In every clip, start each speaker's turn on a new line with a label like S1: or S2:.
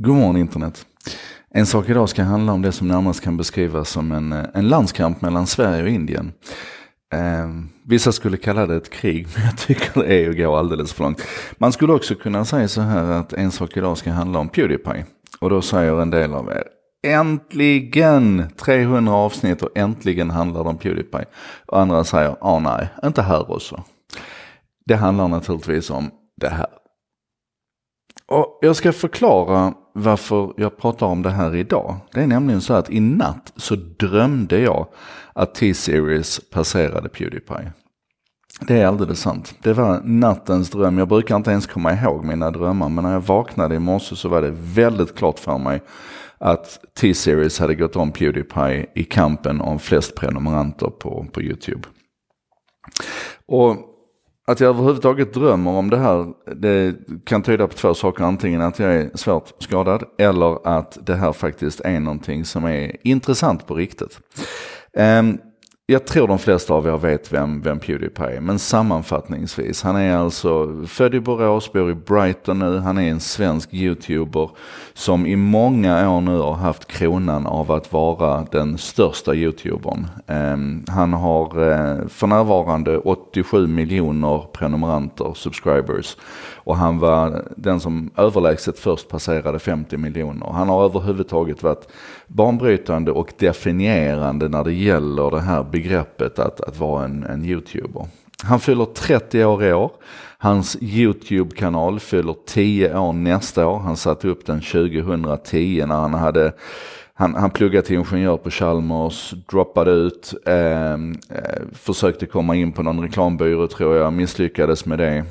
S1: God morgon internet. En sak idag ska handla om det som närmast kan beskrivas som en, eh, en landskamp mellan Sverige och Indien. Eh, vissa skulle kalla det ett krig, men jag tycker det är att gå alldeles för långt. Man skulle också kunna säga så här att en sak idag ska handla om Pewdiepie. Och då säger en del av er, äntligen 300 avsnitt och äntligen handlar det om Pewdiepie. Och andra säger, ah nej, inte här också. Det handlar naturligtvis om det här. Och jag ska förklara varför jag pratar om det här idag. Det är nämligen så att i natt så drömde jag att T-Series passerade Pewdiepie. Det är alldeles sant. Det var nattens dröm. Jag brukar inte ens komma ihåg mina drömmar, men när jag vaknade i morse så var det väldigt klart för mig att T-Series hade gått om Pewdiepie i kampen om flest prenumeranter på, på YouTube. Och att jag överhuvudtaget drömmer om det här, det kan tyda på två saker. Antingen att jag är svårt skadad eller att det här faktiskt är någonting som är intressant på riktigt. Um, jag tror de flesta av er vet vem, vem Pewdiepie är, men sammanfattningsvis. Han är alltså född i Borås, bor i Brighton nu. Han är en svensk YouTuber som i många år nu har haft kronan av att vara den största YouTubern. Eh, han har eh, för närvarande 87 miljoner prenumeranter, subscribers. Och han var den som överlägset först passerade 50 miljoner. Han har överhuvudtaget varit banbrytande och definierande när det gäller det här begreppet att, att vara en, en YouTuber. Han fyller 30 år i år. Hans YouTube-kanal fyller 10 år nästa år. Han satte upp den 2010 när han hade han, han pluggade till ingenjör på Chalmers, droppade ut, ehm, eh, försökte komma in på någon reklambyrå tror jag, misslyckades med det.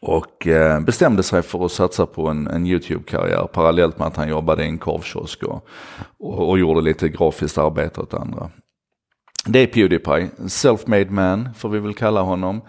S1: Och eh, bestämde sig för att satsa på en, en YouTube-karriär parallellt med att han jobbade i en korvkiosk och, och, och gjorde lite grafiskt arbete åt andra. Det är Pewdiepie, self-made man får vi väl kalla honom.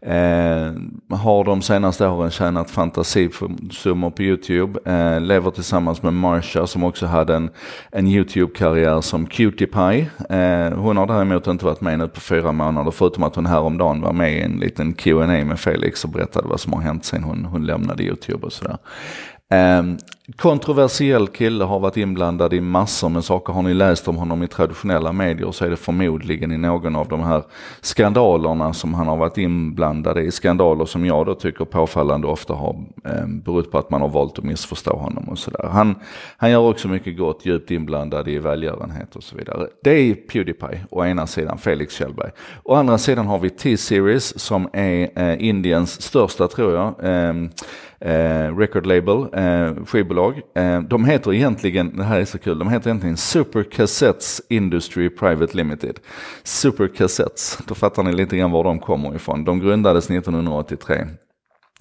S1: Eh, har de senaste åren tjänat fantasisummor på YouTube. Eh, lever tillsammans med Marsha som också hade en, en YouTube-karriär som Cutiepie. Eh, hon har däremot inte varit med nu på fyra månader förutom att hon häromdagen var med i en liten Q&A med Felix och berättade vad som har hänt sen hon, hon lämnade YouTube och sådär. Um, kontroversiell kille, har varit inblandad i massor med saker. Har ni läst om honom i traditionella medier så är det förmodligen i någon av de här skandalerna som han har varit inblandad i. Skandaler som jag då tycker påfallande ofta har eh, berott på att man har valt att missförstå honom och sådär. Han, han gör också mycket gott, djupt inblandad i välgörenhet och så vidare. Det är Pewdiepie å ena sidan, Felix Kjellberg. Å andra sidan har vi T-Series som är eh, Indiens största tror jag. eh, eh, record label, eh, skivbolag. Eh, de heter egentligen, det här är så kul, de heter egentligen Super Cassettes Industry Private Limited. Super Cassettes, då fattar ni lite grann var de kommer ifrån. De grundades 1983.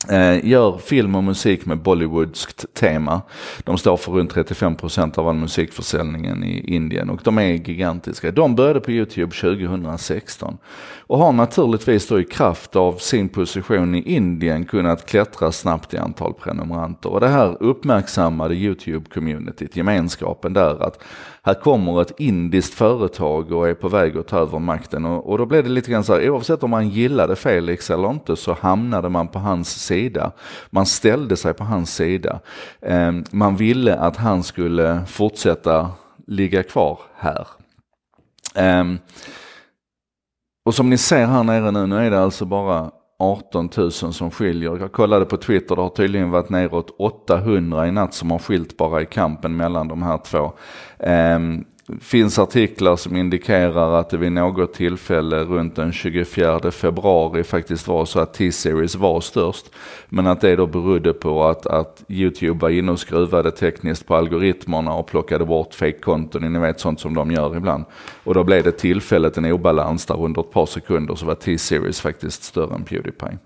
S1: Eh, gör film och musik med Bollywoodskt tema. De står för runt 35% av all musikförsäljningen i Indien och de är gigantiska. De började på YouTube 2016 och har naturligtvis då i kraft av sin position i Indien kunnat klättra snabbt i antal prenumeranter. Och det här uppmärksammade YouTube-communityt, gemenskapen där, att här kommer ett indiskt företag och är på väg att ta över makten. Och, och då blev det lite grann så här, oavsett om man gillade Felix eller inte så hamnade man på hans sida. Man ställde sig på hans sida. Ehm, man ville att han skulle fortsätta ligga kvar här. Ehm, och som ni ser här nere nu, nu är det alltså bara 18 000 som skiljer. Jag kollade på Twitter, det har tydligen varit neråt 800 i natt som har skilt bara i kampen mellan de här två. Ehm, Finns artiklar som indikerar att det vid något tillfälle runt den 24 februari faktiskt var så att T-series var störst. Men att det då berodde på att, att YouTube var inne och skruvade tekniskt på algoritmerna och plockade bort fake-konton, ni vet sånt som de gör ibland. Och då blev det tillfället en obalans där under ett par sekunder så var T-series faktiskt större än Pewdiepie.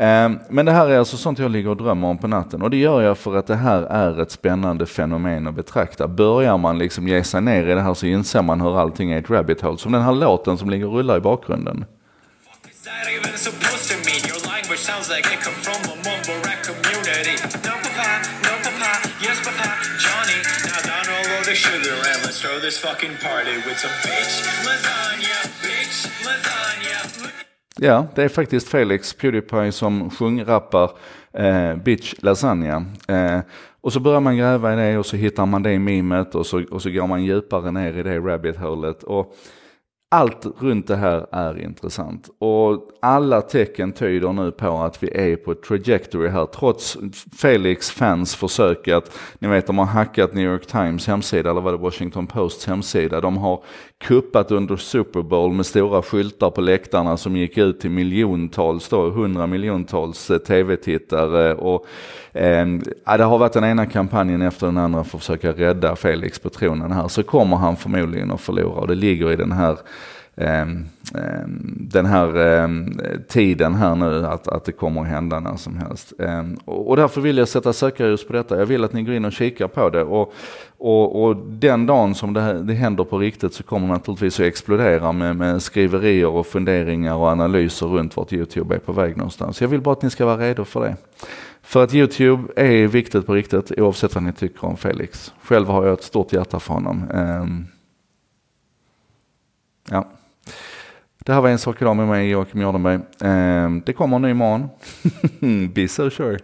S1: Ehm, men det här är alltså sånt jag ligger och drömmer om på natten och det gör jag för att det här är ett spännande fenomen att betrakta. Börjar man liksom ge sig ner i det här så inser man hur allting är ett rabbit hole. Som den här låten som ligger och rullar i bakgrunden. Ja, det är faktiskt Felix Pewdiepie som sjungrappar eh, Bitch Lasagna. Eh, och så börjar man gräva i det och så hittar man det memet och så, och så går man djupare ner i det rabbit-hålet. Allt runt det här är intressant. Och alla tecken tyder nu på att vi är på ett trajectory här trots Felix fans försök att, ni vet de har hackat New York Times hemsida eller var det Washington Posts hemsida. De har kuppat under Super Bowl med stora skyltar på läktarna som gick ut till miljontals, då, hundra miljontals eh, tv-tittare. Och eh, det har varit den ena kampanjen efter den andra för att försöka rädda Felix på tronen här. Så kommer han förmodligen att förlora och det ligger i den här Ehm, ehm, den här ehm, tiden här nu att, att det kommer att hända när som helst. och därför vill jag sätta sökarljus på detta. Jag vill att ni går in och kikar på det. Och, och, och den dagen som det, det händer på riktigt så kommer det naturligtvis att explodera med, med skriverier och funderingar och analyser runt vart YouTube är på väg någonstans. Jag vill bara att ni ska vara redo för det. För att YouTube är viktigt på riktigt oavsett vad ni tycker om Felix. Själv har jag ett stort hjärta för honom. ja. Det här var en sak idag med mig Joakim Jardenberg. Eh, det kommer en ny imorgon. Be so sure.